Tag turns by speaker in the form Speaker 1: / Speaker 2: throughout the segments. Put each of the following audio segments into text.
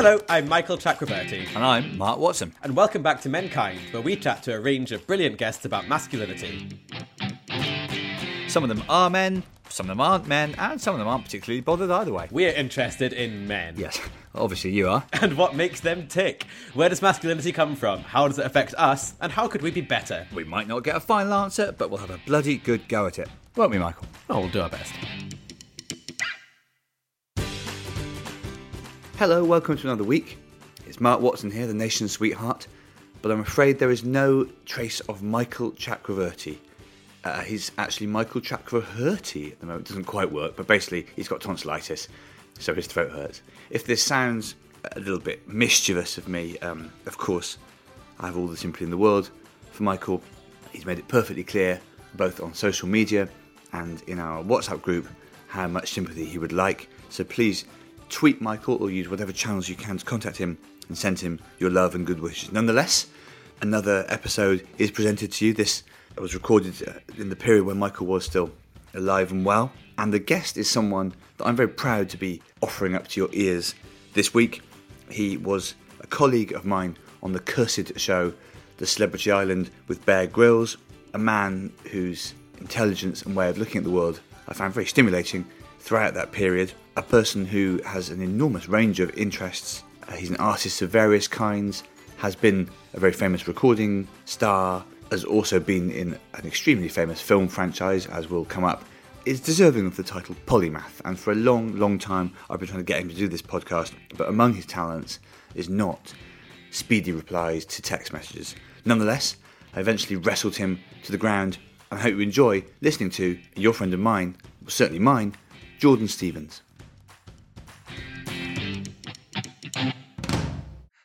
Speaker 1: Hello, I'm Michael Chakraverty.
Speaker 2: And I'm Mark Watson.
Speaker 1: And welcome back to Menkind, where we chat to a range of brilliant guests about masculinity.
Speaker 2: Some of them are men, some of them aren't men, and some of them aren't particularly bothered either way.
Speaker 1: We're interested in men.
Speaker 2: Yes, obviously you are.
Speaker 1: And what makes them tick? Where does masculinity come from? How does it affect us? And how could we be better?
Speaker 2: We might not get a final answer, but we'll have a bloody good go at it. Won't we, Michael?
Speaker 1: Oh, we'll do our best.
Speaker 2: Hello, welcome to another week. It's Mark Watson here, the nation's sweetheart, but I'm afraid there is no trace of Michael Chakraverty. Uh, he's actually Michael Chakraverty at the moment. It doesn't quite work, but basically he's got tonsillitis, so his throat hurts. If this sounds a little bit mischievous of me, um, of course, I have all the sympathy in the world for Michael. He's made it perfectly clear, both on social media and in our WhatsApp group, how much sympathy he would like. So please tweet Michael or use whatever channels you can to contact him and send him your love and good wishes. Nonetheless, another episode is presented to you. This was recorded uh, in the period when Michael was still alive and well, and the guest is someone that I'm very proud to be offering up to your ears this week. He was a colleague of mine on the cursed show, The Celebrity Island with Bear Grylls, a man whose intelligence and way of looking at the world I found very stimulating throughout that period. A person who has an enormous range of interests. Uh, he's an artist of various kinds, has been a very famous recording star, has also been in an extremely famous film franchise, as will come up. Is deserving of the title Polymath, and for a long, long time I've been trying to get him to do this podcast. But among his talents is not speedy replies to text messages. Nonetheless, I eventually wrestled him to the ground, and I hope you enjoy listening to your friend of mine, certainly mine, Jordan Stephens.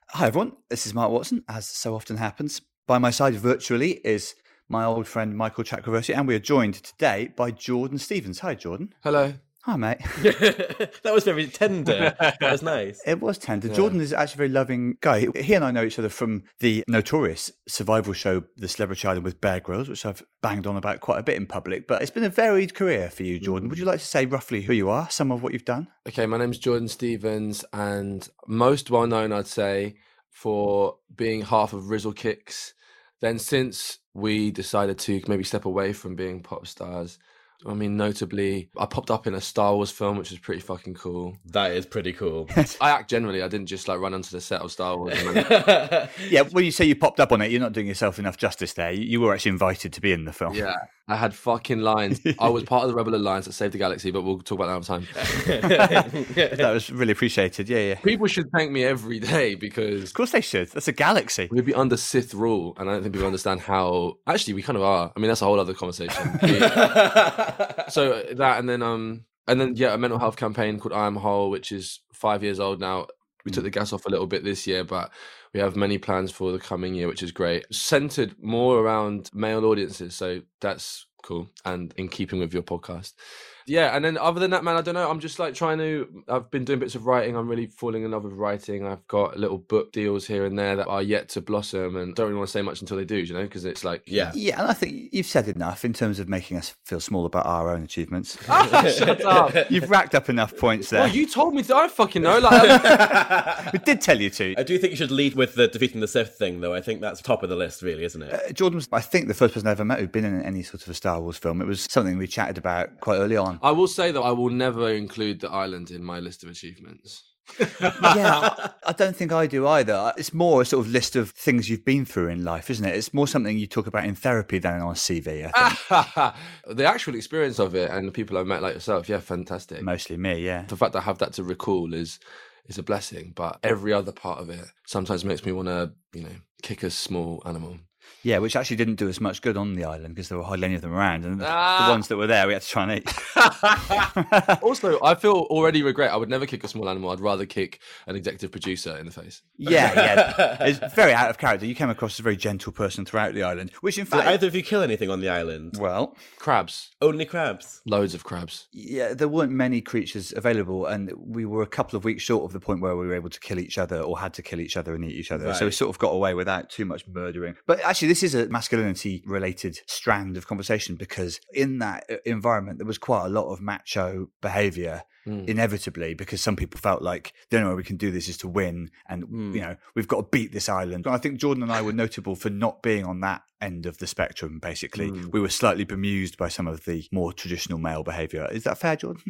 Speaker 2: Hi everyone, this is Mark Watson, as so often happens. By my side virtually is my old friend Michael Chakraverty, and we are joined today by Jordan Stephens. Hi, Jordan.
Speaker 3: Hello.
Speaker 2: Hi, mate.
Speaker 1: that was very tender. That was nice.
Speaker 2: It was tender. Yeah. Jordan is actually a very loving guy. He and I know each other from the notorious survival show, The Celebrity Island with Bear Grylls, which I've banged on about quite a bit in public. But it's been a varied career for you, Jordan. Would you like to say roughly who you are, some of what you've done?
Speaker 3: Okay, my name's Jordan Stephens, and most well known, I'd say, for being half of Rizzle Kicks. Then, since we decided to maybe step away from being pop stars, I mean, notably, I popped up in a Star Wars film, which was pretty fucking cool.
Speaker 1: That is pretty cool.
Speaker 3: I act generally. I didn't just like run onto the set of Star Wars.
Speaker 2: yeah, when you say you popped up on it, you're not doing yourself enough justice there. You were actually invited to be in the film.
Speaker 3: Yeah, I had fucking lines. I was part of the Rebel Alliance that saved the galaxy, but we'll talk about that another
Speaker 2: time. that was really appreciated. Yeah, yeah.
Speaker 3: People should thank me every day because.
Speaker 2: Of course they should. That's a galaxy.
Speaker 3: We'd be under Sith rule, and I don't think people understand how. Actually, we kind of are. I mean, that's a whole other conversation. so that, and then, um, and then, yeah, a mental health campaign called I Am Whole, which is five years old now. We took the gas off a little bit this year, but we have many plans for the coming year, which is great. Centered more around male audiences, so that's cool and in keeping with your podcast. Yeah, and then other than that, man, I don't know. I'm just like trying to. I've been doing bits of writing. I'm really falling in love with writing. I've got little book deals here and there that are yet to blossom, and don't really want to say much until they do. You know, because it's like
Speaker 1: yeah,
Speaker 2: yeah. And I think you've said enough in terms of making us feel small about our own achievements.
Speaker 3: oh, shut up!
Speaker 2: You've racked up enough points there.
Speaker 3: Well, you told me to. I fucking know. Like,
Speaker 2: we did tell you to.
Speaker 1: I do think you should lead with the defeating the Sith thing, though. I think that's top of the list, really, isn't it?
Speaker 2: Uh, Jordan was, I think, the first person I ever met who'd been in any sort of a Star Star Wars film. It was something we chatted about quite early on.
Speaker 3: I will say that I will never include the island in my list of achievements.
Speaker 2: yeah, I don't think I do either. It's more a sort of list of things you've been through in life, isn't it? It's more something you talk about in therapy than on a CV. I think
Speaker 3: the actual experience of it and the people I've met like yourself, yeah, fantastic.
Speaker 2: mostly me. Yeah,
Speaker 3: The fact that I have that to recall is is a blessing, but every other part of it sometimes makes me want to, you know, kick a small animal.
Speaker 2: Yeah, which actually didn't do us much good on the island because there were hardly any of them around, and the-
Speaker 3: Ah.
Speaker 2: the ones that were there, we had to try and eat.
Speaker 3: also, I feel already regret. I would never kick a small animal. I'd rather kick an executive producer in the face.
Speaker 2: yeah, yeah, it's very out of character. You came across as a very gentle person throughout the island, which in
Speaker 1: Did
Speaker 2: fact,
Speaker 1: either of you kill anything on the island?
Speaker 2: well,
Speaker 3: Crabs,
Speaker 1: Only crabs.
Speaker 3: loads of crabs.
Speaker 2: yeah, there weren't many creatures available, and we were a couple of weeks short of the point where we were able to kill each other or had to kill each other and eat each other. So we sort of got away without too much murdering. But actually, this is a masculinity related strand of conversation because in that uh, environment, there was quite a lot of macho behavior.
Speaker 3: Mm.
Speaker 2: Inevitably, because some people felt like the only way we can do this is to win, and you know we've got to beat this island. I think Jordan and I were notable for not being on that end of the spectrum. Basically, we were slightly bemused by some of the more traditional male behaviour. Is that fair, Jordan?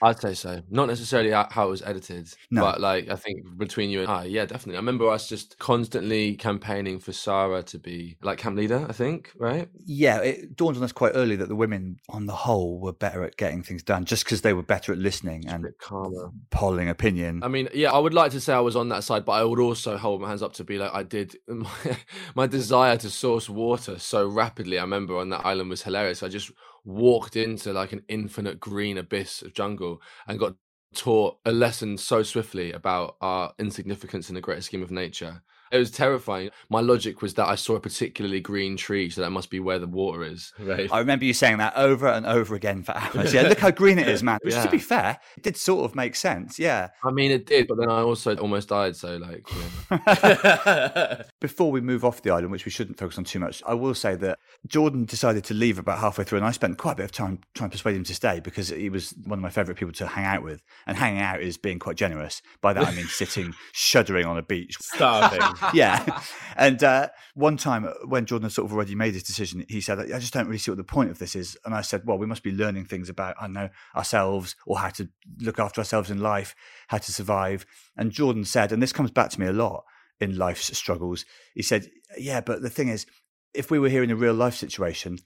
Speaker 3: I'd say so. Not necessarily how how it was edited,
Speaker 2: No.
Speaker 3: but like I think between you and I, yeah, definitely. I remember us just constantly campaigning for Sarah to be like camp leader. I think, right?
Speaker 2: Yeah, it dawned on us quite early that the women, on the whole, were better at getting things done, just because they were better at listening And
Speaker 3: calmer.
Speaker 2: polling opinion.
Speaker 3: I mean, yeah, I would like to say I was on that side, but I would also hold my hands up to be like, I did. My, my desire to source water so rapidly, I remember on that island was hilarious. I just walked into like an infinite green abyss of jungle and got taught a lesson so swiftly about our insignificance in the greater scheme of nature. It was terrifying. My logic was that I saw a particularly green tree, so that must be where the water is.
Speaker 1: Right.
Speaker 2: I remember you saying that over and over again for hours. Yeah, look how green it is, man. Which, to be fair, it did sort of make sense. Yeah.
Speaker 3: I mean, it did, but then I also almost died. So, like, yeah.
Speaker 2: Before we move off the island, which we shouldn't focus on too much, I will say that Jordan decided to leave about halfway through, and I spent quite a bit of time trying to persuade him to stay because he was one of my favourite people to hang out with. And hanging out is being quite generous. By that, I mean sitting, shuddering on a beach.
Speaker 1: Starving.
Speaker 2: Yeah. And uh, one time when Jordan had sort of already made his decision, he said, I just don't really see what the point of this is. And I said, well, we must be learning things about, I know, ourselves or how to look after ourselves in life, how to survive. And Jordan said, and this comes back to me a lot in life's struggles, he said, yeah, but the thing is, if we were here in a real life situation,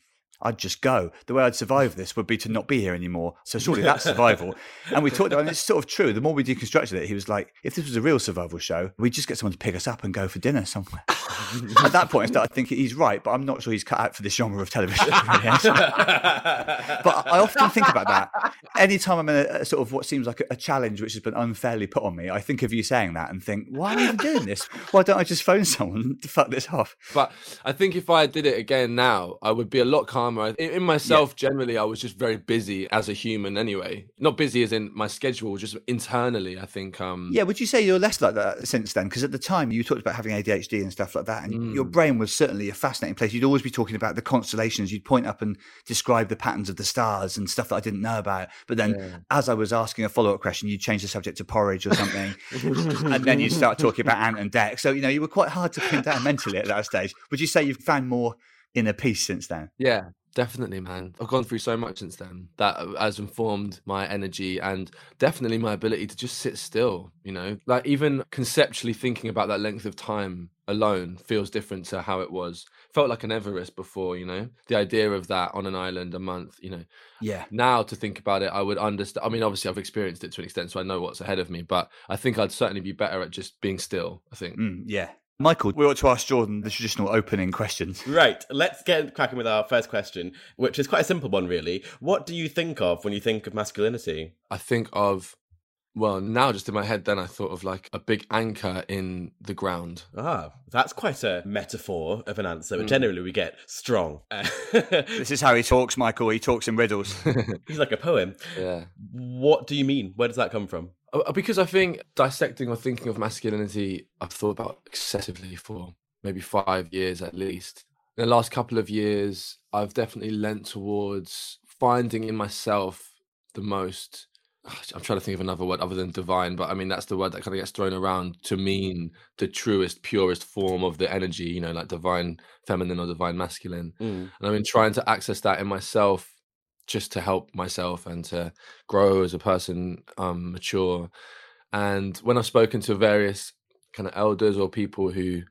Speaker 2: I'd just go. The way I'd survive this would be to not be here anymore. So surely that's survival. and we talked about, and it's sort of true. The more we deconstructed it, he was like, if this was a real survival show, we'd just get someone to pick us up and go for dinner somewhere. At that point, I started thinking he's right, but I'm not sure he's cut out for this genre of television. but I often think about that. Anytime I'm in a, a sort of what seems like a, a challenge which has been unfairly put on me, I think of you saying that and think, why am I even doing this? Why don't I just phone someone to fuck this off?
Speaker 3: But I think if I did it again now, I would be a lot calmer. In, in myself, generally, I was just very busy as a human anyway. Not busy as in my schedule, just internally. I think. Um,
Speaker 2: Yeah, would you say you're less like that since then? Because at the time you talked about having ADHD and stuff like that, and
Speaker 3: Mm.
Speaker 2: your brain was certainly a fascinating place. You'd always be talking about the constellations. You'd point up and describe the patterns of the stars and stuff that I didn't know about. But then, as I was asking a follow up question, you'd change the subject to porridge or something, and then you'd start talking about Ant and Dec. So you know you were quite hard to pin down mentally at that stage. Would you say you've found more inner peace since then?
Speaker 3: Yeah, definitely, man. I've gone through so much since then that has informed my energy and definitely my ability to just sit still. You know, like even conceptually thinking about that length of time alone feels different to how it was. Felt like an Everest before, you know, the idea of that on an island a month, you know.
Speaker 2: Yeah.
Speaker 3: Now to think about it, I would understand. I mean, obviously, I've experienced it to an extent, so I know what's ahead of me. But I think I'd certainly be better at just being still. I think.
Speaker 2: Mm, yeah. Michael, we ought to ask Jordan the traditional opening questions.
Speaker 1: Right, let's get cracking with our first question, which is quite a simple one, really. What do you think of when you think of masculinity?
Speaker 3: I think of, well, now just in my head, then I thought of like a big anchor in the ground.
Speaker 1: Ah, that's quite a metaphor of an answer. But generally, we get strong.
Speaker 2: This is how he talks, Michael. He talks in riddles.
Speaker 1: He's like a poem.
Speaker 3: Yeah.
Speaker 1: What do you mean? Where does that come from?
Speaker 3: Uh, Because I think dissecting or thinking of masculinity, I've thought about excessively for maybe five years at least. In the last couple of years, I've definitely lent towards finding in myself the most I'm trying to think of another word other than divine, but I mean that's the word that kind of gets thrown around to mean the truest, purest form of the energy, you know, like divine feminine or divine masculine.
Speaker 1: Mm.
Speaker 3: And I've been trying to access that in myself just to help myself and to grow as a person, um, mature. And when I've spoken to various kind of elders or people who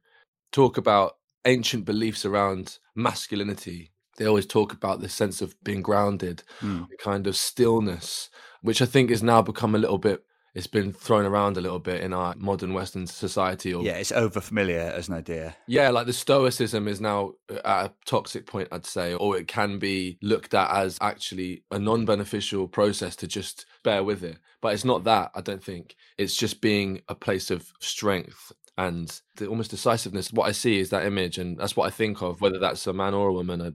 Speaker 3: talk about ancient beliefs around masculinity, they always talk about this sense of being grounded,
Speaker 2: Mm.
Speaker 3: kind of stillness, which I think has now become a little bit. It's been thrown around a little bit in our modern Western society. Or
Speaker 2: Yeah, it's over familiar as an idea.
Speaker 3: yeah, like the stoicism is now uh, at a toxic point, I'd say, or it can be looked at as actually a non beneficial process to just bear with it. But it's not that, I don't think. It's just being a place of strength and the almost decisiveness. What I see is that image, and that's what I think of, whether that's a man or a woman. I,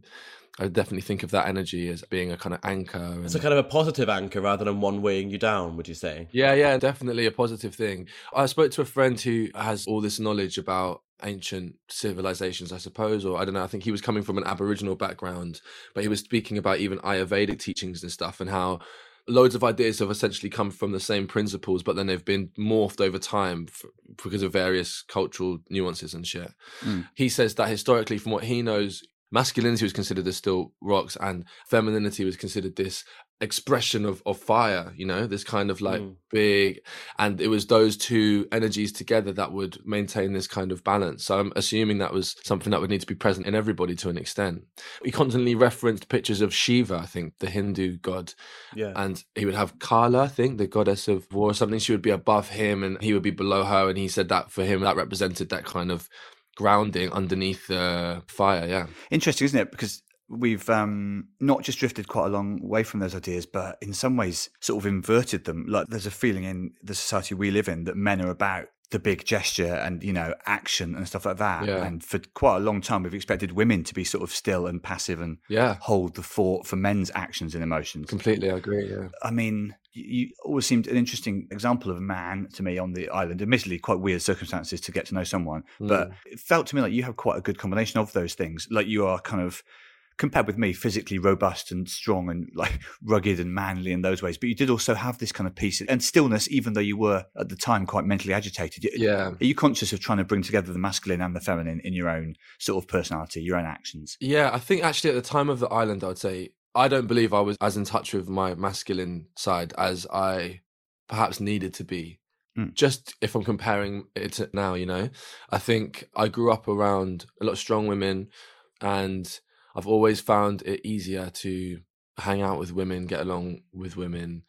Speaker 3: I definitely think of that energy as being a kind of anchor. And,
Speaker 1: It's a kind of a positive anchor rather than one weighing you down, would you say?
Speaker 3: yeah, yeah, definitely a positive thing. I spoke to a friend who has all this knowledge about ancient civilizations, I suppose, or I don't know. I think he was coming from an Aboriginal background, but he was speaking about even Ayurvedic teachings and stuff, and how loads of ideas have essentially come from the same principles, but then they've been morphed over time f- because of various cultural nuances and shit.
Speaker 2: Mm.
Speaker 3: He says that historically, from what he knows, masculinity was considered as still rocks, and femininity was considered this expression of, of fire you know this kind of like
Speaker 1: Mm.
Speaker 3: big and it was those two energies together that would maintain this kind of balance so i'm assuming that was something that would need to be present in everybody to an extent he constantly referenced pictures of shiva i think the hindu god
Speaker 1: Yeah.
Speaker 3: and he would have Kali, I think, the goddess of war or something. She would be above him and he would be below her. And he said that for him, that represented that kind of grounding underneath the fire. Yeah.
Speaker 2: Interesting, isn't it? Because we've um, not just drifted quite a long way from those ideas, but in some ways sort of inverted them. Like there's a feeling in the society we live in that men are about the big gesture and you know action and stuff like that.
Speaker 3: Yeah.
Speaker 2: And for quite a long time, we've expected women to be sort of still and passive and
Speaker 3: Yeah.
Speaker 2: hold the fort for men's actions and emotions.
Speaker 3: Completely. I agree. Yeah.
Speaker 2: I mean, you, always seemed an interesting example of a man to me on the island. Admittedly, quite weird circumstances to get to know someone, but
Speaker 3: Mm.
Speaker 2: it felt to me like you have quite a good combination of those things. Like you are kind of compared with me, physically robust and strong and like rugged and manly in those ways. But you did also have this kind of peace and stillness, even though you were at the time quite mentally agitated.
Speaker 3: Yeah.
Speaker 2: Are you conscious of trying to bring together the masculine and the feminine in your own sort of personality, your own actions?
Speaker 3: Yeah, I think actually at the time of the island, I'd say I don't believe I was as in touch with my masculine side as I perhaps needed to be.
Speaker 2: Mm.
Speaker 3: Just if I'm comparing it to now, you know, I think I grew up around a lot of strong women and I've always found it easier to hang out with women, get along with women.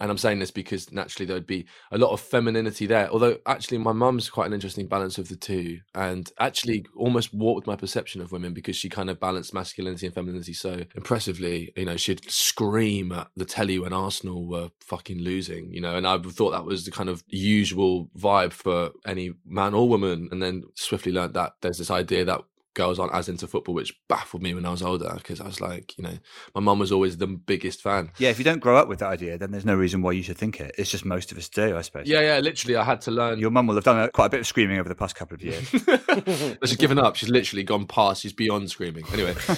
Speaker 3: And I'm saying this because naturally there would be a lot of femininity there. Although actually my mum's quite an interesting balance of the two and actually almost warped my perception of women because she kind of balanced masculinity and femininity so impressively. You know, she'd scream at the telly when Arsenal were fucking losing, you know, and I thought that was the kind of usual vibe for any man or woman. And then swiftly learned that there's this idea that girls aren't as into football, which baffled me when I was older because I was like, you know, my mum was always the biggest fan.
Speaker 2: Yeah, if you don't grow up with that idea, then there's no reason why you should think it. It's just most of us do, I suppose.
Speaker 3: Yeah, yeah, literally, I had to learn.
Speaker 2: Your mum will have done a, quite a bit of screaming over the past couple of years.
Speaker 3: she's given up. She's literally gone past. She's beyond screaming. Anyway,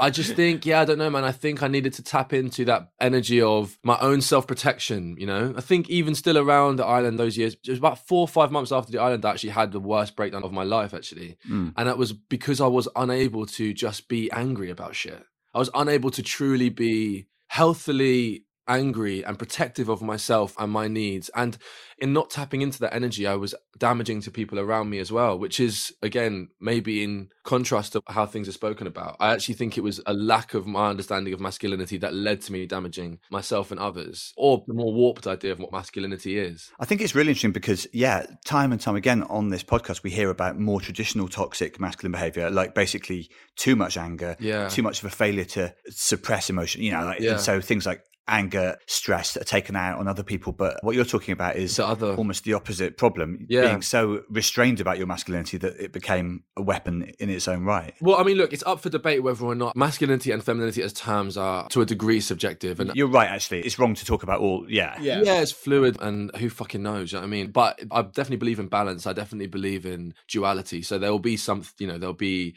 Speaker 3: I just think, yeah, I don't know, man. I think I needed to tap into that energy of my own self protection. You know, I think even still around the island those years, it was about four or five months after the island, I actually had the worst breakdown of my life, actually.
Speaker 2: Mm.
Speaker 3: And that was because I was unable to just be angry about shit. I was unable to truly be healthily angry and protective of myself and my needs. And in not tapping into that energy, I was damaging to people around me as well, which is, again, maybe in contrast to how things are spoken about. I actually think it was a lack of my understanding of masculinity that led to me damaging myself and others, or the more warped idea of what masculinity is.
Speaker 2: I think it's really interesting because, yeah, time and time again on this podcast, we hear about more traditional toxic masculine behavior, like basically too much anger,
Speaker 3: Yeah.
Speaker 2: too much of a failure to suppress emotion, you know, like,
Speaker 3: Yeah.
Speaker 2: and so things like anger, stress that are taken out on other people. But what you're talking about is
Speaker 3: The other-
Speaker 2: almost the opposite problem,
Speaker 3: Yeah.
Speaker 2: being so restrained about your masculinity that it became a weapon in its own right.
Speaker 3: Well, I mean, look, it's up for debate whether or not masculinity and femininity as terms are to a degree subjective. And
Speaker 2: You're right, actually. It's wrong to talk about all, yeah.
Speaker 1: Yeah.
Speaker 3: Yeah, it's fluid, and who fucking knows? You know what I mean, but I definitely believe in balance. I definitely believe in duality. So there will be some, you know, there'll be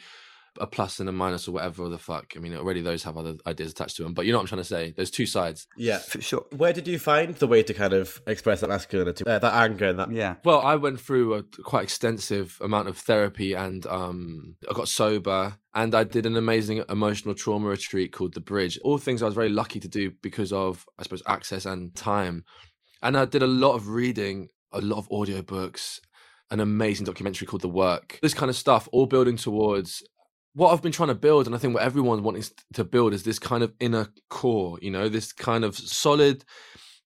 Speaker 3: a plus and a minus or whatever the fuck. I mean, already those have other ideas attached to them. But you know what I'm trying to say? There's two sides.
Speaker 1: Yeah.
Speaker 2: For sure.
Speaker 1: Where did you find the way to kind of express that masculinity, uh, that anger, and that?
Speaker 2: Yeah.
Speaker 3: Well, I went through a quite extensive amount of therapy and um, I got sober and I did an amazing emotional trauma retreat called The Bridge. All things I was very lucky to do because of, I suppose, access and time. And I did a lot of reading, a lot of audiobooks, an amazing documentary called The Work. This kind of stuff, all building towards what I've been trying to build, and I think what everyone wants to build is this kind of inner core, you know, this kind of solid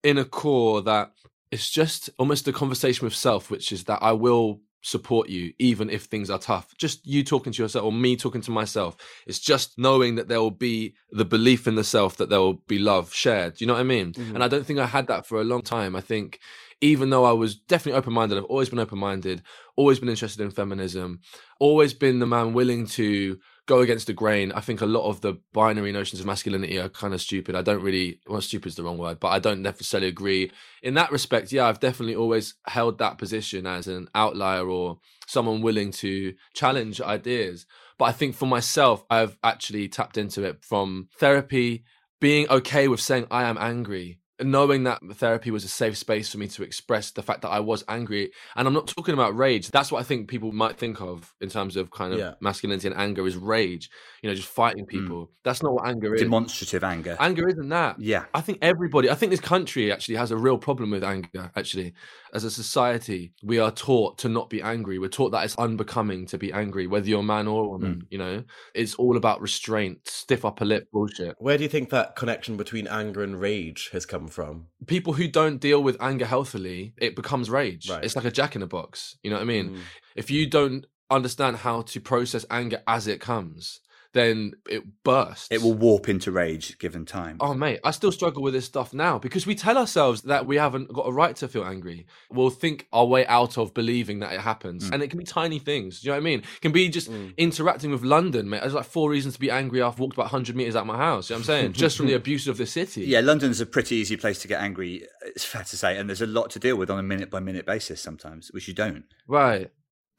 Speaker 3: inner core that it's just almost a conversation with self, which is that I will support you even if things are tough. Just you talking to yourself or me talking to myself. It's just knowing that there will be the belief in the self that there will be love shared. Do you know what I mean?
Speaker 2: Mm-hmm.
Speaker 3: And I don't think I had that for a long time. I think even though I was definitely open minded, I've always been open minded, always been interested in feminism, always been the man willing to go against the grain. I think a lot of the binary notions of masculinity are kind of stupid. I don't really, well, stupid is the wrong word, but I don't necessarily agree. In that respect, yeah, I've definitely always held that position as an outlier or someone willing to challenge ideas. But I think for myself, I've actually tapped into it from therapy, being okay with saying I am angry knowing that therapy was a safe space for me to express the fact that I was angry. And I'm not talking about rage. That's what I think people might think of in terms of kind of
Speaker 1: Yeah.
Speaker 3: masculinity and anger is rage, you know, just fighting mm. people. That's not what anger is.
Speaker 2: Demonstrative anger.
Speaker 3: Anger isn't that.
Speaker 2: Yeah.
Speaker 3: I think everybody, I think this country actually has a real problem with anger, actually. As a society, we are taught to not be angry. We're taught that it's unbecoming to be angry, whether you're a man or a
Speaker 2: Mm.
Speaker 3: woman, you know? It's all about restraint, stiff upper lip bullshit.
Speaker 1: Where do you think that connection between anger and rage has come from?
Speaker 3: People who don't deal with anger healthily, it becomes rage.
Speaker 1: Right.
Speaker 3: It's like a jack in a box. You know what I mean?
Speaker 1: Mm.
Speaker 3: If you don't understand how to process anger as it comes, then it bursts.
Speaker 2: It will warp into rage given time.
Speaker 3: Oh mate, I still struggle with this stuff now because we tell ourselves that we haven't got a right to feel angry. We'll think our way out of believing that it happens, mm. and it can be tiny things. Do you know what I mean? It can be just mm. interacting with London, mate. There's like four reasons to be angry. I've walked about 100 meters out of my house. You know what I'm saying? just from the abuse of the city.
Speaker 2: Yeah, London's a pretty easy place to get angry, it's fair to say, and there's a lot to deal with on a minute by minute basis sometimes, which you don't.
Speaker 3: Right.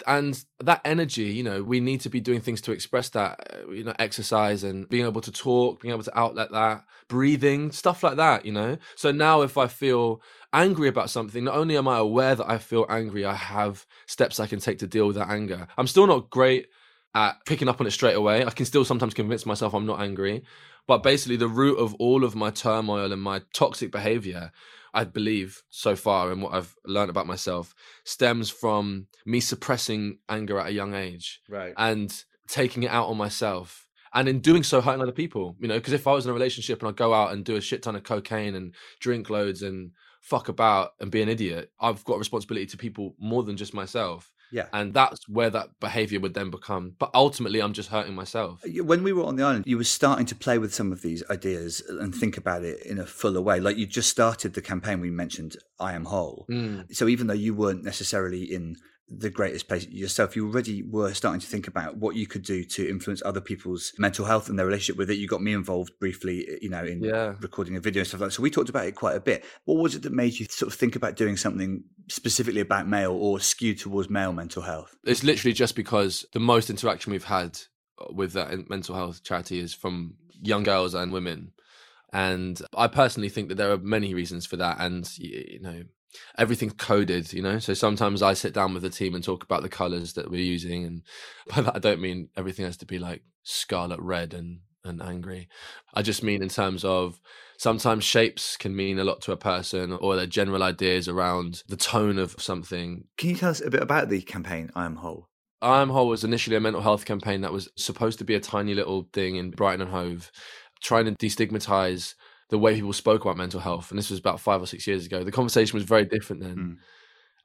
Speaker 3: And that energy, you know, we need to be doing things to express that, uh, you know, exercise and being able to talk, being able to outlet that, breathing, stuff like that, you know? So now if I feel angry about something, not only am I aware that I feel angry, I have steps I can take to deal with that anger. I'm still not great at picking up on it straight away. I can still sometimes convince myself I'm not angry. But basically, the root of all of my turmoil and my toxic behavior, I believe so far, and what I've learned about myself, stems from me suppressing anger at a young age
Speaker 1: Right.
Speaker 3: and taking it out on myself. And in doing so, hurting other people, you know, because if I was in a relationship and I go out and do a shit ton of cocaine and drink loads and fuck about and be an idiot, I've got a responsibility to people more than just myself.
Speaker 2: Yeah.
Speaker 3: And that's where that behavior would then become. But ultimately, I'm just hurting myself.
Speaker 2: When we were on the island, you were starting to play with some of these ideas and think about it in a fuller way. Like you just started the campaign we mentioned, I Am Whole.
Speaker 3: Mm.
Speaker 2: So even though you weren't necessarily in the greatest place yourself, you already were starting to think about what you could do to influence other people's mental health and their relationship with it. You got me involved briefly, eh, you know, in
Speaker 3: Yeah.
Speaker 2: recording a video and stuff like that. So we talked about it quite a bit. What was it that made you sort of think about doing something specifically about male or skewed towards male mental health?
Speaker 3: It's literally just because the most interaction we've had uh, with that in- mental health charity is from young girls and women. And I personally think that there are many reasons for that. And, you know, everything's coded, you know? So sometimes I sit down with the team and talk about the colors that we're using. And by that, I don't mean everything has to be like scarlet red and, and angry. I just mean in terms of sometimes shapes can mean a lot to a person or their general ideas around the tone of something
Speaker 2: Can you tell us a bit about the campaign, I Am Whole?
Speaker 3: I'm Whole was initially a mental health campaign that was supposed to be a tiny little thing in Brighton and Hove, trying to destigmatize the way people spoke about mental health. And this was about five or six years ago. The conversation was very different then.
Speaker 2: Mm.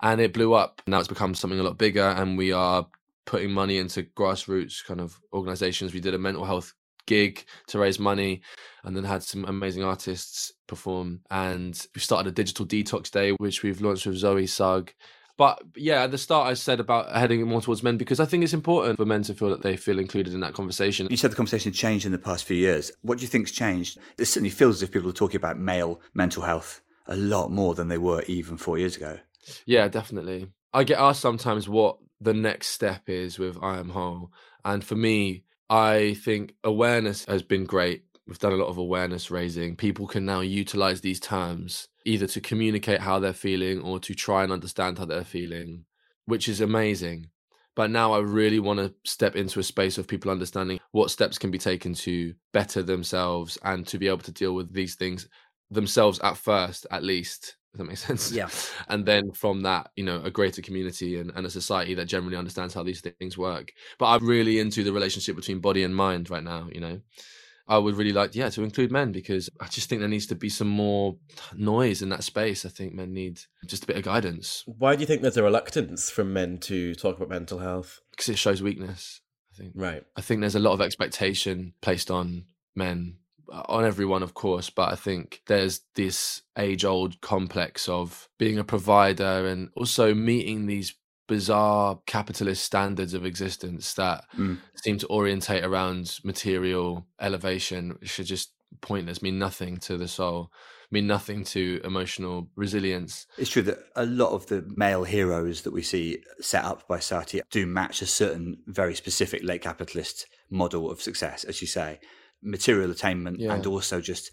Speaker 3: And it blew up. Now it's become something a lot bigger, and we are putting money into grassroots kind of organizations. We did a mental health gig to raise money and then had some amazing artists perform. And we started a digital detox day, which we've launched with Zoe Sugg. But yeah, at the start, I said about heading more towards men because I think it's important for men to feel that they feel included in that conversation.
Speaker 2: You said the conversation changed in the past few years. What do you think's changed? It certainly feels as if people are talking about male mental health a lot more than they were even four years ago.
Speaker 3: Yeah, definitely. I get asked sometimes what the next step is with I Am Whole. And for me, I think awareness has been great. We've done a lot of awareness raising. People can now utilize these terms either to communicate how they're feeling or to try and understand how they're feeling, which is amazing. But now I really want to step into a space of people understanding what steps can be taken to better themselves and to be able to deal with these things themselves at first, at least. If that makes sense.
Speaker 4: Yeah.
Speaker 3: And then from that, you know, a greater community and, and a society that generally understands how these things work. But I'm really into the relationship between body and mind right now, you know. I would really like, yeah, to include men because I just think there needs to be some more noise in that space. I think men need just a bit of guidance
Speaker 1: Why do you think there's a reluctance from men to talk about mental health?
Speaker 3: because it shows weakness. I think.
Speaker 1: Right.
Speaker 3: I think there's a lot of expectation placed on men, uh, on everyone, of course, but I think there's this age old complex of being a provider and also meeting these bizarre capitalist standards of existence that
Speaker 2: Mm.
Speaker 3: seem to orientate around material elevation, which are just pointless, mean nothing to the soul, mean nothing to emotional resilience.
Speaker 2: It's true that a lot of the male heroes that we see set up by Sati do match a certain very specific late capitalist model of success, as you say, material attainment
Speaker 3: Yeah.
Speaker 2: and also just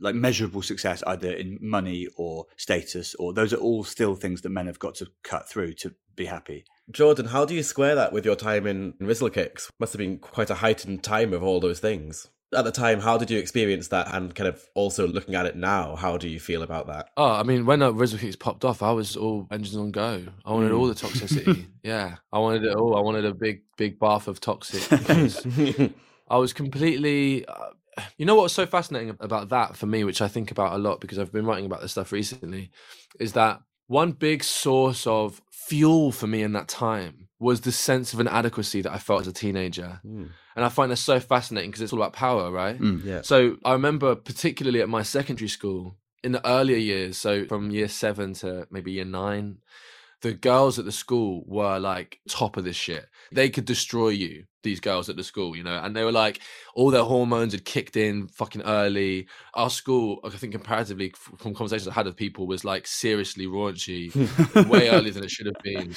Speaker 2: like measurable success either in money or status or those are all still things that men have got to cut through to be happy.
Speaker 1: Jordan, how do you square that with your time in Rizzle Kicks? Must have been quite a heightened time of all those things. At the time, how did you experience that? And kind of also looking at it now, how do you feel about that?
Speaker 3: Oh, I mean, when uh, Rizzle Kicks popped off, I was all engines on go. I wanted all the toxicity. yeah, I wanted it all. I wanted a big, big bath of toxic. I was completely. Uh, you know what was so fascinating about that for me, which I think about a lot because I've been writing about this stuff recently, is that one big source of fuel for me in that time was the sense of inadequacy that I felt as a teenager.
Speaker 1: Mm.
Speaker 3: And I find that so fascinating because it's all about power, right?
Speaker 2: Mm.
Speaker 1: Yeah.
Speaker 3: So I remember particularly at my secondary school in the earlier years, so from year seven to maybe year nine, the girls at the school were like top of this shit. They could destroy you, these girls at the school, you know, and they were like, all their hormones had kicked in fucking early. Our school, I think, comparatively from conversations I had with people, was like seriously raunchy, way earlier than it should have been.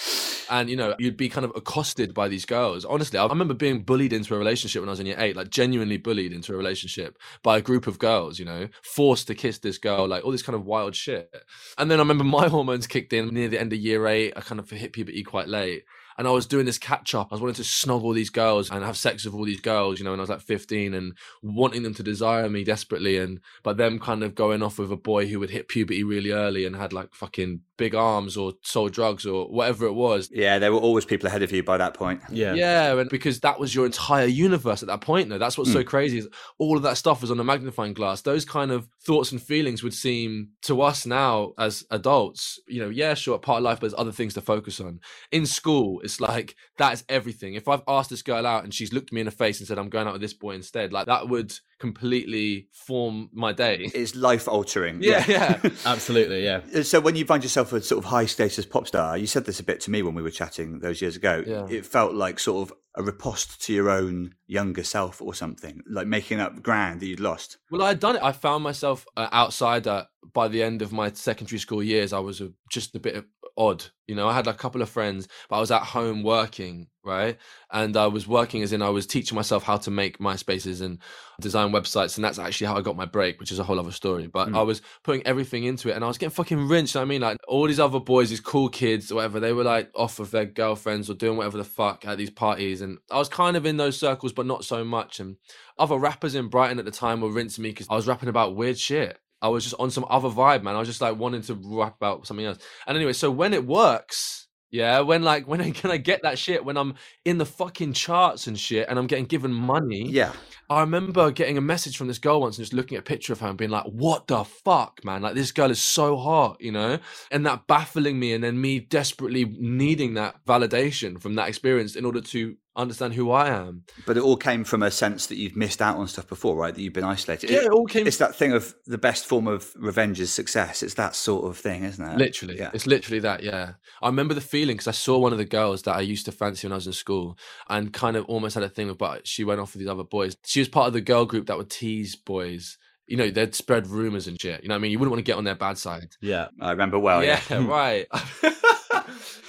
Speaker 3: And, you know, you'd be kind of accosted by these girls. Honestly, I remember being bullied into a relationship when I was in year eight, like genuinely bullied into a relationship by a group of girls, you know, forced to kiss this girl, like all this kind of wild shit. And then I remember my hormones kicked in near the end of year eight. I kind of hit puberty quite late. And I was doing this catch up. I was wanting to snog all these girls and have sex with all these girls, you know, when I was like 15 and wanting them to desire me desperately. And, but them kind of going off with a boy who would hit puberty really early and had like fucking big arms or sold drugs or whatever it was.
Speaker 2: Yeah, there were always people ahead of you by that point.
Speaker 1: Yeah.
Speaker 3: Yeah, and because that was your entire universe at that point. Though that's what's so hmm. crazy is all of that stuff was on a magnifying glass. Those kind of thoughts and feelings would seem to us now as adults, you know, yeah, sure, part of life, but there's other things to focus on. In school, it's like that is everything. If I've asked this girl out and she's looked me in the face and said I'm going out with this boy instead, like that would completely form my day.
Speaker 2: It's life altering.
Speaker 3: Yeah, yeah.
Speaker 1: Absolutely, yeah.
Speaker 2: Uh, So when you find yourself a sort of high status pop star, you said this a bit to me when we were chatting those years ago.
Speaker 3: Yeah.
Speaker 2: It felt like sort of a riposte to your own younger self or something, like making up ground that you'd lost.
Speaker 3: Well, I had done it. I found myself uh, outsider by the end of my secondary school years. I was a, just a bit of odd. You know, I had a couple of friends, but I was at home working, right? And I was working as in I was teaching myself how to make MySpaces and design websites. And that's actually how I got my break, which is a whole other story. But hmm. I was putting everything into it and I was getting fucking rinsed. you know I mean, like all these other boys, these cool kids, or whatever, they were like off of their girlfriends or doing whatever the fuck at these parties. And I was kind of in those circles, but not so much. And other rappers in Brighton at the time were rinsing me because I was rapping about weird shit. I was just on some other vibe, man. I was just like wanting to rap about something else. And anyway, so when it works, yeah, when like when I can I get that shit when I'm in the fucking charts and shit and I'm getting given money.
Speaker 2: Yeah.
Speaker 3: I remember getting a message from this girl once and just looking at a picture of her and being like, what the fuck, man? Like, this girl is so hot, you know? And that baffling me, and then me desperately needing that validation from that experience in order to understand who I am.
Speaker 2: But it all came from a sense that you've missed out on stuff before, right? That you've been isolated.
Speaker 3: Yeah, it all came-
Speaker 2: It's that thing of the best form of revenge is success. It's that sort of thing, isn't it?
Speaker 3: Literally.
Speaker 2: Yeah.
Speaker 3: It's literally that, yeah. I remember the feeling because I saw one of the girls that I used to fancy when I was in school and kind of almost had a thing with, but she went off with these other boys. She was part of the girl group that would tease boys. You know, they'd spread rumors and shit. You know what I mean? You wouldn't want to get on their bad side.
Speaker 1: Yeah.
Speaker 2: I remember well. Yeah.
Speaker 3: yeah, right.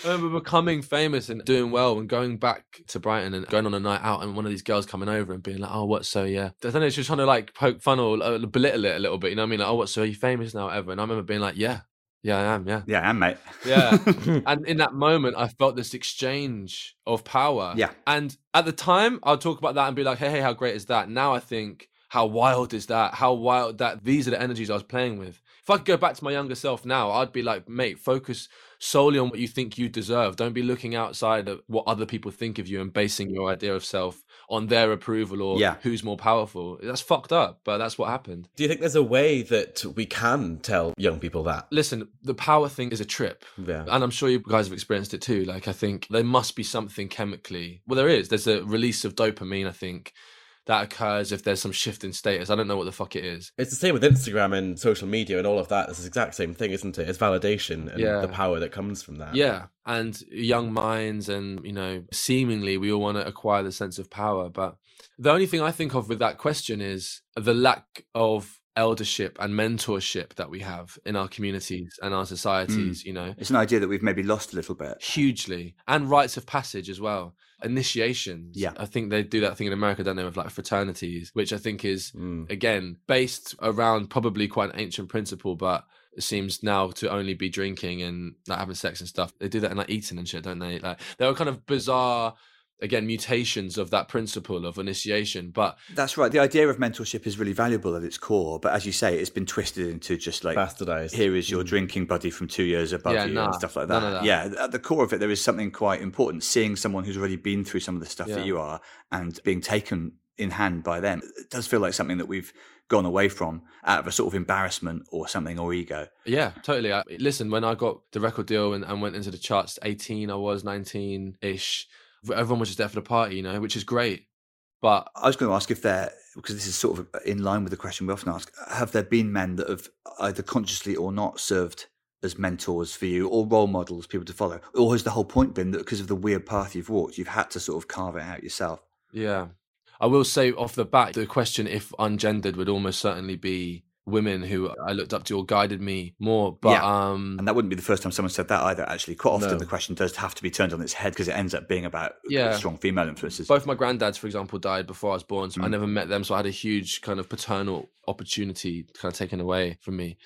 Speaker 3: I remember becoming famous and doing well and going back to Brighton and going on a night out and one of these girls coming over and being like, "Oh, what? So yeah." I don't know. She's trying to like poke fun or uh, belittle it a little bit. You know what I mean? Like, "Oh, what? So are you famous now? Ever?" And I remember being like, "Yeah, yeah, I am. Yeah,
Speaker 2: Yeah, I am, mate.
Speaker 3: yeah." and in that moment, I felt this exchange of power.
Speaker 2: Yeah.
Speaker 3: And at the time, I'll talk about that and be like, "Hey, hey, how great is that?" Now I think. How wild is that? How wild that these are the energies I was playing with. If I could go back to my younger self now, I'd be like, mate, focus solely on what you think you deserve. Don't be looking outside of what other people think of you and basing your idea of self on their approval or
Speaker 2: Yeah.
Speaker 3: who's more powerful. That's fucked up, but that's what happened.
Speaker 1: Do you think there's a way that we can tell young people that?
Speaker 3: Listen, the power thing is a trip.
Speaker 1: Yeah.
Speaker 3: And I'm sure you guys have experienced it too. Like, I think there must be something chemically. Well, there is. There's a release of dopamine, I think, that occurs if there's some shift in status. I don't know what the fuck it is.
Speaker 1: It's the same with Instagram and social media and all of that. It's the exact same thing, isn't it? It's validation and
Speaker 3: Yeah.
Speaker 1: the power that comes from that.
Speaker 3: Yeah, and young minds, and you know, seemingly we all want to acquire the sense of power. But the only thing I think of with that question is the lack of eldership and mentorship that we have in our communities and our societies. Hmm. You know,
Speaker 2: It's an idea that we've maybe lost a little bit.
Speaker 3: hugely, and rites of passage as well. Initiations.
Speaker 2: Yeah.
Speaker 3: I think they do that thing in America, don't they, with like fraternities, which I think is
Speaker 1: Mm.
Speaker 3: again based around probably quite an ancient principle, but it seems now to only be drinking and like having sex and stuff. They do that in like eating and shit, don't they? Like they were kind of bizarre, again, mutations of that principle of initiation. But
Speaker 2: That's right. The idea of mentorship is really valuable at its core, but as you say, it's been twisted into just like
Speaker 1: Bastardized.
Speaker 2: here is your mm. drinking buddy from two years above
Speaker 3: Yeah,
Speaker 2: you
Speaker 3: nah,
Speaker 2: and stuff like
Speaker 3: none
Speaker 2: that.
Speaker 3: of that.
Speaker 2: Yeah, at the core of it, there is something quite important. Seeing someone who's already been through some of the stuff
Speaker 3: Yeah.
Speaker 2: that you are and being taken in hand by them, it does feel like something that we've gone away from out of a sort of embarrassment or something or ego.
Speaker 3: yeah, totally. I, listen, when I got the record deal and, and went into the charts, 18, I was 19 ish. Everyone was just there for the party, you know, which is great. But
Speaker 2: I was going to ask if there, because this is sort of in line with the question we often ask, have there been men that have either consciously or not served as mentors for you or role models, people to follow? Or has the whole point been that because of the weird path you've walked, you've had to sort of carve it out yourself?
Speaker 3: Yeah. I will say off the bat, the question, if ungendered, would almost certainly be women who I looked up to or guided me more. But
Speaker 2: Yeah.
Speaker 3: um
Speaker 2: And that wouldn't be the first time someone said that either, actually. Quite often
Speaker 1: No.
Speaker 2: the question does have to be turned on its head because it ends up being about
Speaker 3: Yeah.
Speaker 2: strong female influences.
Speaker 3: both my granddads, for example, died before I was born. So I
Speaker 2: Mm.
Speaker 3: never met them. So I had a huge kind of paternal opportunity kind of taken away from me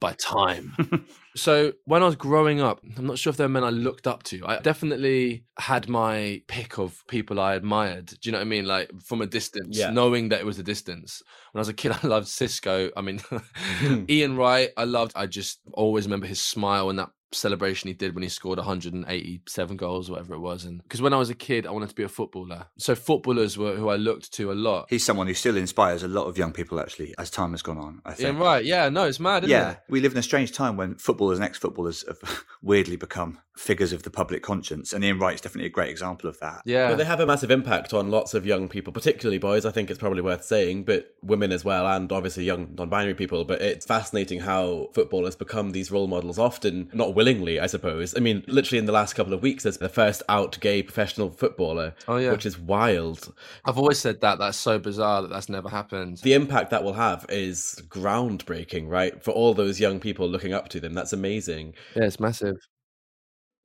Speaker 3: by time. so when I was growing up, I'm not sure if there were men I looked up to. I definitely had my pick of people I admired. Do you know what I mean? Like from a distance,
Speaker 1: Yeah.
Speaker 3: knowing that it was a distance. When I was a kid, I loved Cisco. I mean, hmm. Ian Wright, I loved. I just always remember his smile and that celebration he did when he scored 187 goals, whatever it was. And because when I was a kid, I wanted to be a footballer. So footballers were who I looked to a lot.
Speaker 2: He's someone who still inspires a lot of young people, actually, as time has gone on, I think.
Speaker 3: Ian Wright, yeah, no, it's mad, isn't
Speaker 2: Yeah,
Speaker 3: it?
Speaker 2: we live in a strange time when footballers and ex-footballers have weirdly become figures of the public conscience, and Ian Wright's definitely a great example of that.
Speaker 3: Yeah,
Speaker 1: But they have a massive impact on lots of young people, particularly boys. I think it's probably worth saying, but women as well, and obviously young non-binary people. But it's fascinating how football has become these role models, often not willingly, I suppose. I mean, literally in the last couple of weeks, there's the first out gay professional footballer,
Speaker 3: Oh, yeah.
Speaker 1: which is wild.
Speaker 3: I've always said that. That's so bizarre that that's never happened.
Speaker 1: The impact that will have is groundbreaking, right? For all those young people looking up to them, that's amazing.
Speaker 3: Yeah, it's massive.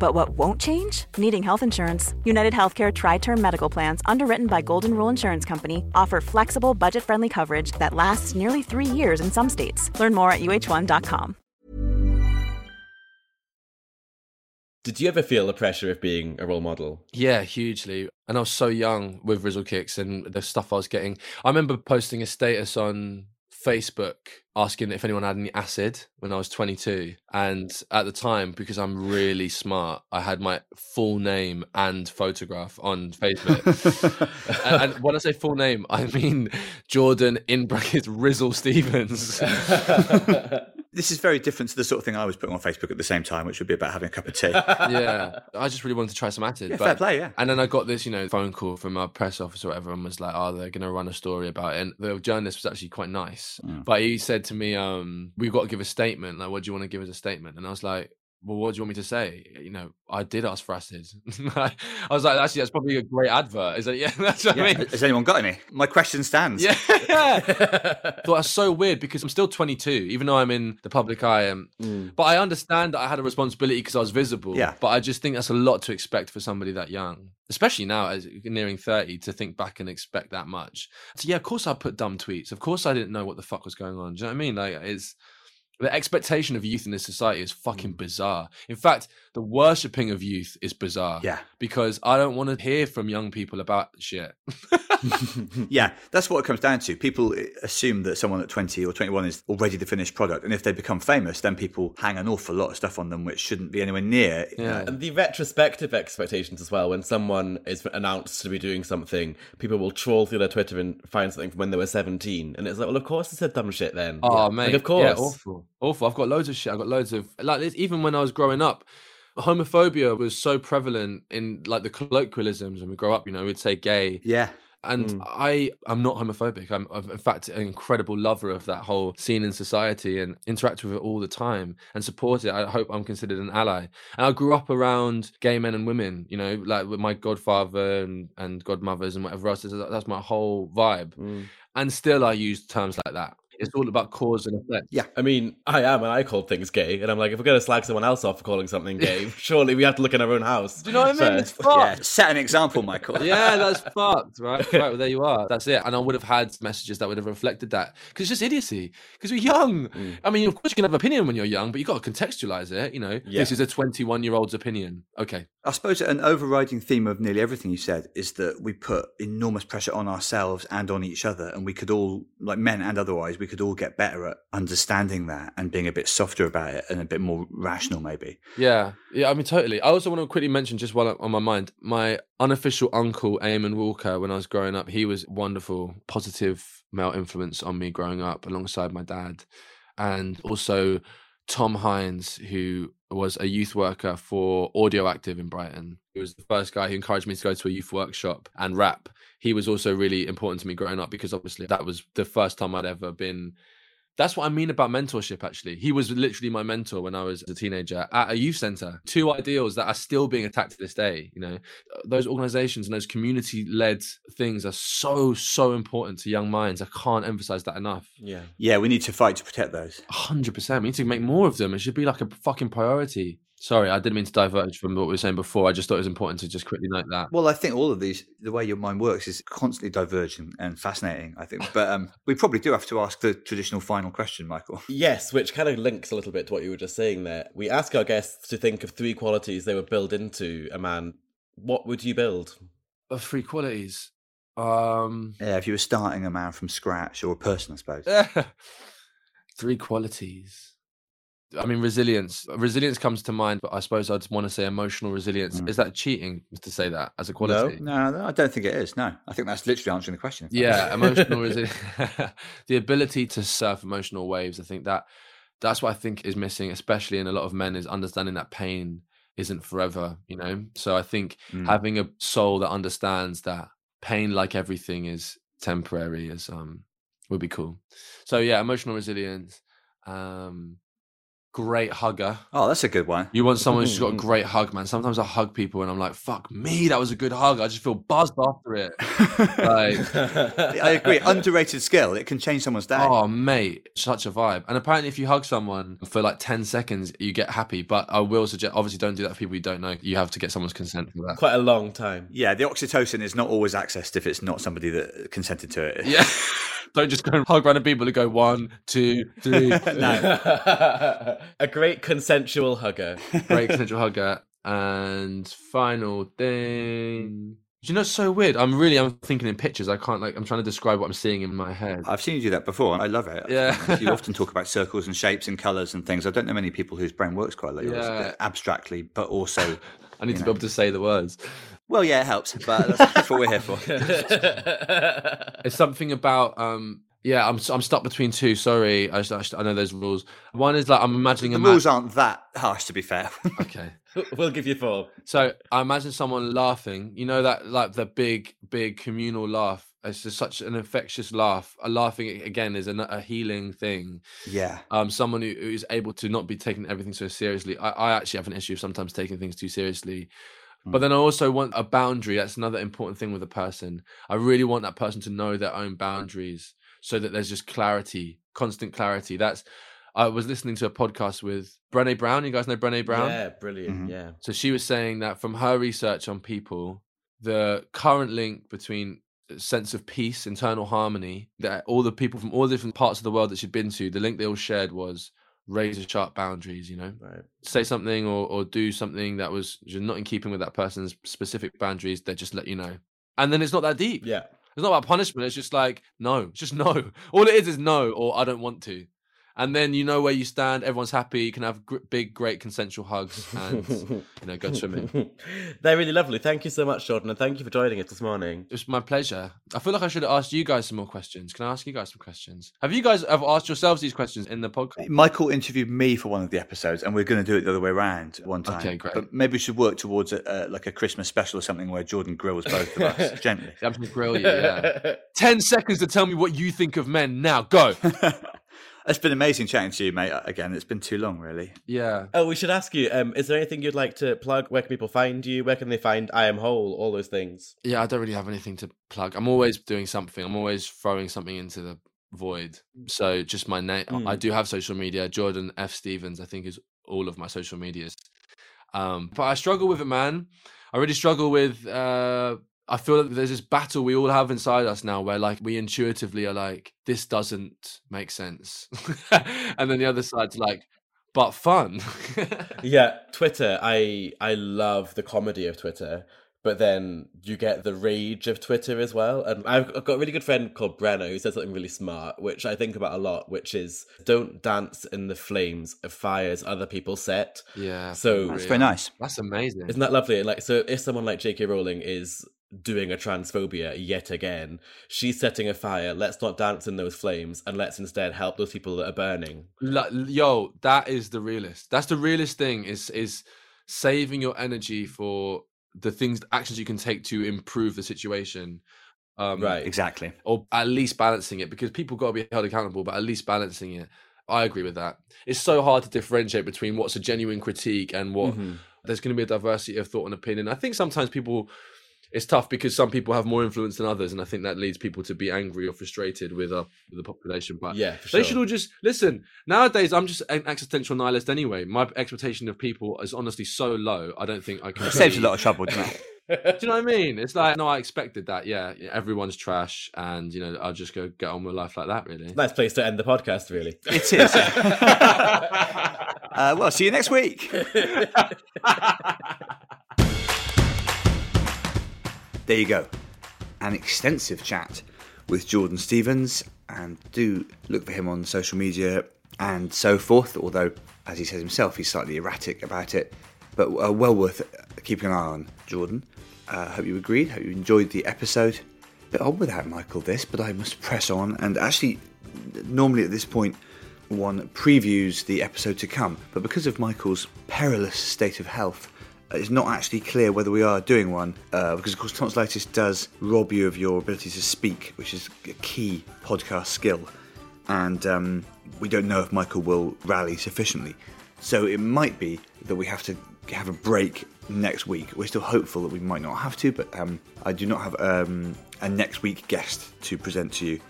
Speaker 5: But what won't change? Needing health insurance. United Healthcare Tri Term Medical Plans, underwritten by Golden Rule Insurance Company, offer flexible, budget friendly coverage that lasts nearly three years in some states. Learn more at uh1.com.
Speaker 1: Did you ever feel the pressure of being a role model?
Speaker 3: Yeah, hugely. And I was so young with Rizzle Kicks and the stuff I was getting. I remember posting a status on Facebook asking if anyone had any acid when I was 22. And at the time, because I'm really smart, I had my full name and photograph on Facebook. and, and when I say full name, I mean Jordan in brackets Rizzle Stephens.
Speaker 2: This is very different to the sort of thing I was putting on Facebook at the same time, which would be about having a cup of tea.
Speaker 3: yeah, I just really wanted to try some acid.
Speaker 2: Yeah,
Speaker 3: but-
Speaker 2: fair play, yeah.
Speaker 3: And then I got this, you know, phone call from our press officer or whatever, and was like, "Oh, they're going to run a story about it." And the journalist was actually quite nice, but he said to me, um, "We've got to give a statement. Like, what do you want to give as a statement?" And I was like. Well, what do you want me to say? You know, I did ask for acid. I was like, actually, that's probably a great advert. Is that yeah? That's what
Speaker 2: Yeah,
Speaker 3: I mean.
Speaker 2: Has anyone got any? My question stands.
Speaker 3: Yeah. Thought that's so weird because I'm still 22, even though I'm in the public eye. Um, But I understand that I had a responsibility because I was visible.
Speaker 2: Yeah.
Speaker 3: But I just think that's a lot to expect for somebody that young, especially now as nearing 30, to think back and expect that much. So yeah, of course I put dumb tweets. Of course I didn't know what the fuck was going on. Do you know what I mean? Like it's the expectation of youth in this society is fucking mm. bizarre. In fact, the worshipping of youth is bizarre.
Speaker 2: Yeah.
Speaker 3: Because I don't want to hear from young people about shit.
Speaker 2: Yeah, that's what it comes down to. People eh, assume that someone at 20 or 21 is already the finished product. And if they become famous, then people hang an awful lot of stuff on them which shouldn't be anywhere near. you know.
Speaker 1: And the retrospective expectations as well. When someone is announced to be doing something, people will trawl through their Twitter and find something from when they were 17. And it's like, well, of course they said dumb shit then.
Speaker 3: Oh
Speaker 1: Like,
Speaker 3: mate,
Speaker 1: of course.
Speaker 3: yeah, awful, awful. I've got loads of shit. I've got loads of like this, even when I was growing up. Homophobia was so prevalent in like the colloquialisms when we grow up. You know, we'd say gay,
Speaker 2: Yeah.
Speaker 3: and mm. I am not homophobic. I'm, I'm in fact an incredible lover of that whole scene in society and interact with it all the time and support it. I hope I'm considered an ally. And I grew up around gay men and women. You know, like with my godfather and, and godmothers and whatever else. That's my whole vibe. Mm. And still, I use terms like that. It's all about cause and effect.
Speaker 2: Yeah.
Speaker 1: I mean, I am, and I call things gay, and I'm like, if we're going to slag someone else off for calling something gay, surely we have to look in our own house.
Speaker 3: Do you know what I mean? It's
Speaker 1: first.
Speaker 2: Yeah.
Speaker 3: fucked.
Speaker 2: Set an example, Michael.
Speaker 3: yeah, that's fucked, right? Right, well, there you are. That's it. And I would have had messages that would have reflected that because it's just idiocy. Because we're young. Mm. I mean, of course, you can have opinion when you're young, but you've got to contextualize it. You know,
Speaker 1: Yeah.
Speaker 3: this is a 21 year old's opinion. Okay.
Speaker 2: I suppose an overriding theme of nearly everything you said is that we put enormous pressure on ourselves and on each other, and we could all, like men and otherwise, we could all get better at understanding that and being a bit softer about it and a bit more rational, maybe.
Speaker 3: Yeah, yeah. I mean, totally. I also want to quickly mention, just while I'm on my mind, my unofficial uncle Eamon Walker. When I was growing up, he was wonderful, positive male influence on me growing up, alongside my dad, and also Tom Hines, who was a youth worker for Audio Active in Brighton. He was the first guy who encouraged me to go to a youth workshop and rap. He was also really important to me growing up because obviously that was the first time I'd ever been that's what I mean about mentorship, actually. He was literally my mentor when I was a teenager at a youth center. Two ideals that are still being attacked to this day. You know, uh, those organizations and those community led things are so, so important to young minds. I can't emphasize that enough.
Speaker 1: Yeah.
Speaker 2: Yeah, we need to fight to protect those.
Speaker 3: 100%. We need to make more of them. It should be like a fucking priority. Sorry, I didn't mean to diverge from what we were saying before. I just thought it was important to just quickly note that.
Speaker 2: Well, I think all of these, the way your mind works, is constantly diverging and fascinating. I think, but um, we probably do have to ask the traditional final question, Michael.
Speaker 1: Yes, which kind of links a little bit to what you were just saying there. We ask our guests to think of three qualities they would build into a man. What would you build?
Speaker 3: Of three qualities. Um,
Speaker 2: Yeah, if you were starting a man from scratch or a person, I suppose.
Speaker 3: three qualities. I mean, resilience. Resilience comes to mind, but I suppose I'd want to say emotional resilience. Is that cheating to say that as a quality?
Speaker 2: No, no, I don't think it is. No, I think that's literally answering the question.
Speaker 3: Yeah, emotional resilience. the ability to surf emotional waves. I think that that's what I think is missing, especially in a lot of men, is understanding that pain isn't forever. You know, so I think
Speaker 2: Mm.
Speaker 3: having a soul that understands that pain, like everything, is temporary, is um would be cool. So yeah, emotional resilience. Um, great hugger.
Speaker 2: Oh, that's a good one.
Speaker 3: You want someone who's got a mm. great hug, man. Sometimes I hug people and I'm like, fuck me, that was a good hug. I just feel buzzed after it. like,
Speaker 2: I agree. Underrated skill. It can change someone's day.
Speaker 3: oh, mate, such a vibe. And apparently, if you hug someone for like 10 seconds, you get happy. But I will suggest, obviously, don't do that for people you don't know. You have to get someone's consent for that.
Speaker 1: Quite a long time.
Speaker 2: Yeah, the oxytocin is not always accessed if it's not somebody that consented to it.
Speaker 3: Yeah. don't just go and hug random people and go one, two, three. no.
Speaker 1: a great consensual hugger.
Speaker 3: Great consensual hugger. And final thing. Do you know, it's so weird. I'm really, I'm thinking in pictures. I can't like, I'm trying to describe what I'm seeing in my head.
Speaker 2: I've seen you do that before. I love it.
Speaker 3: Yeah.
Speaker 2: you often talk about circles and shapes and colours and things. I don't know many people whose brain works quite like yours,
Speaker 3: Yeah.
Speaker 2: abstractly, but also.
Speaker 3: I need to
Speaker 2: know.
Speaker 3: be able to say the words.
Speaker 2: Well, yeah, it helps, but that's, that's what we're here for.
Speaker 3: It's something about um yeah, I'm I'm stuck between two. Sorry, I, I, I know there's rules. One is like I'm imagining
Speaker 2: The
Speaker 3: a ma-
Speaker 2: rules aren't that harsh, to be fair.
Speaker 3: Okay,
Speaker 1: we'll give you four.
Speaker 3: so I imagine someone laughing. You know that like the big big communal laugh. It's just such an infectious laugh. A laughing again is a, a healing thing.
Speaker 2: yeah.
Speaker 3: Um, someone who, who's able to not be taking everything so seriously. I, I actually have an issue of sometimes taking things too seriously. But then I also want a boundary. That's another important thing with a person. I really want that person to know their own boundaries so that there's just clarity, constant clarity. That's I was listening to a podcast with Brené Brown. You guys know Brené Brown?
Speaker 1: Yeah, brilliant.
Speaker 2: Mhm.
Speaker 1: Yeah.
Speaker 3: So she was saying that from her research on people, the current link between sense of peace, internal harmony, that all the people from all the different parts of the world that she'd been to, the link they all shared was razor sharp boundaries, you know?
Speaker 1: Right.
Speaker 3: Say something or, or do something that was just not in keeping with that person's specific boundaries, they just let you know. And then it's not that deep.
Speaker 1: Yeah.
Speaker 3: It's not about punishment. It's just like, no, it's just no. All it is is no, or I don't want to. And then you know where you stand. Everyone's happy. You can have gr- big, great consensual hugs and, you know, go swimming.
Speaker 1: They're really lovely. Thank you so much, Jordan, and thank you for joining us this morning.
Speaker 3: It's my pleasure. I feel like I should have asked you guys some more questions. Can I ask you guys some questions? Have you guys ever asked yourselves these questions in the podcast?
Speaker 2: Michael interviewed me for one of the episodes, and we're going to do it the other way around one time.
Speaker 3: Okay, great.
Speaker 2: But maybe we should work towards a, uh, like a Christmas special or something where Jordan grills both of us gently.
Speaker 3: I'm going to grill you, yeah. 10 seconds to tell me what you think of men. Now, go.
Speaker 2: It's been amazing chatting to you, mate. Again, it's been too long, really.
Speaker 3: Yeah.
Speaker 1: Oh, we should ask you. Um, is there anything you'd like to plug? Where can people find you? Where can they find I Am Whole? All those things.
Speaker 3: Yeah, I don't really have anything to plug. I'm always doing something. I'm always throwing something into the void. So just my name. I do have social media. Jordan F Stephens, I think, is all of my social medias. Um, but I struggle with it, man. I really struggle with. Uh, I feel that there's this battle we all have inside us now, where like we intuitively are like, this doesn't make sense, and then the other side's like, but fun.
Speaker 1: Yeah, Twitter. I I love the comedy of Twitter, but then you get the rage of Twitter as well. And I've, I've got a really good friend called Brenna who says something really smart, which I think about a lot, which is don't dance in the flames of fires other people set.
Speaker 3: yeah.
Speaker 1: So-
Speaker 3: for
Speaker 2: That's very nice.
Speaker 3: That's amazing.
Speaker 1: Isn't that lovely? And like, so if someone like J.K. Rowling is doing a transphobia yet again, she's setting a fire. Let's not dance in those flames, and let's instead help those people that are burning.
Speaker 3: Like, yo, that is the realist. That's the realist thing is is saving your energy for the things actions you can take to improve the situation. Um,
Speaker 1: Right.
Speaker 2: Exactly.
Speaker 3: Or at least balancing it because people got to be held accountable, but at least balancing it. I agree with that. It's so hard to differentiate between what's a genuine critique and what
Speaker 1: Mm-hmm.
Speaker 3: there's going to be a diversity of thought and opinion. I think sometimes people it's tough because some people have more influence than others, and I think that leads people to be angry or frustrated with uh, with the population. But
Speaker 1: Yeah, for
Speaker 3: they
Speaker 1: sure.
Speaker 3: should all just listen. Nowadays, I'm just an existential nihilist anyway. My expectation of people is honestly so low. I don't think I can.
Speaker 2: It saves a lot of trouble, doesn't it?
Speaker 3: Do you know what I mean? It's like no, I expected that. Yeah, everyone's trash, and you know, I'll just go get on with life like that. Really.
Speaker 1: Nice place to end the podcast, really.
Speaker 2: It is. uh, well, see you next week. There you go. An extensive chat with Jordan Stephens, and do look for him on social media and so forth. Although, as he says himself, he's slightly erratic about it, but uh, well worth keeping an eye on. Jordan, uh, hope you agreed. Hope you enjoyed the episode. A Bit odd without Michael this, but I must press on. And actually, normally at this point, one previews the episode to come, but because of Michael's perilous state of health, uh, it's not actually clear whether we are doing one. Uh, because, of course, tonsillitis does rob you of your ability to speak, which is a key podcast skill. And um, we don't know if Michael will rally sufficiently. So it might be that we have to have a break next week. We're still hopeful that we might not have to, but um, I do not have um, a next week guest to present to you.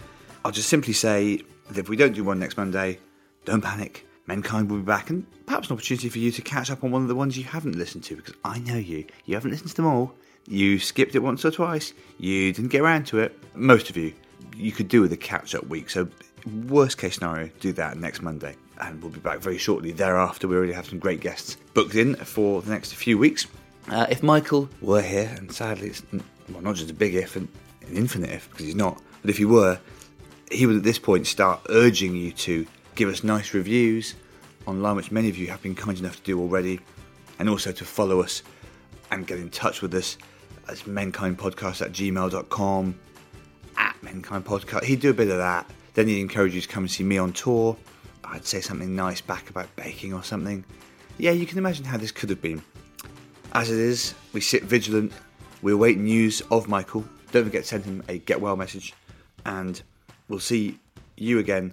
Speaker 2: I'll just simply say that if we don't do one next Monday, don't panic. Menkind will be back, and perhaps an opportunity for you to catch up on one of the ones you haven't listened to, because I know you. You haven't listened to them all. You skipped it once or twice. You didn't get around to it. Most of you, you could do with a catch up week. So, worst case scenario, do that next Monday. And we'll be back very shortly thereafter. We already have some great guests booked in for the next few weeks. Uh, if Michael were here, and sadly it's well, not just a big if, and an infinite if, because he's not, but if he were, he would at this point start urging you to give us nice reviews online, which many of you have been kind enough to do already, and also to follow us and get in touch with us as menkindpodcast at gmail.com, at menkindpodcast. He'd do a bit of that. Then he'd encourage you to come and see me on tour. I'd say something nice back about baking or something. Yeah, you can imagine how this could have been. As it is, we sit vigilant. We await news of Michael. Don't forget to send him a get well message. And we'll see you again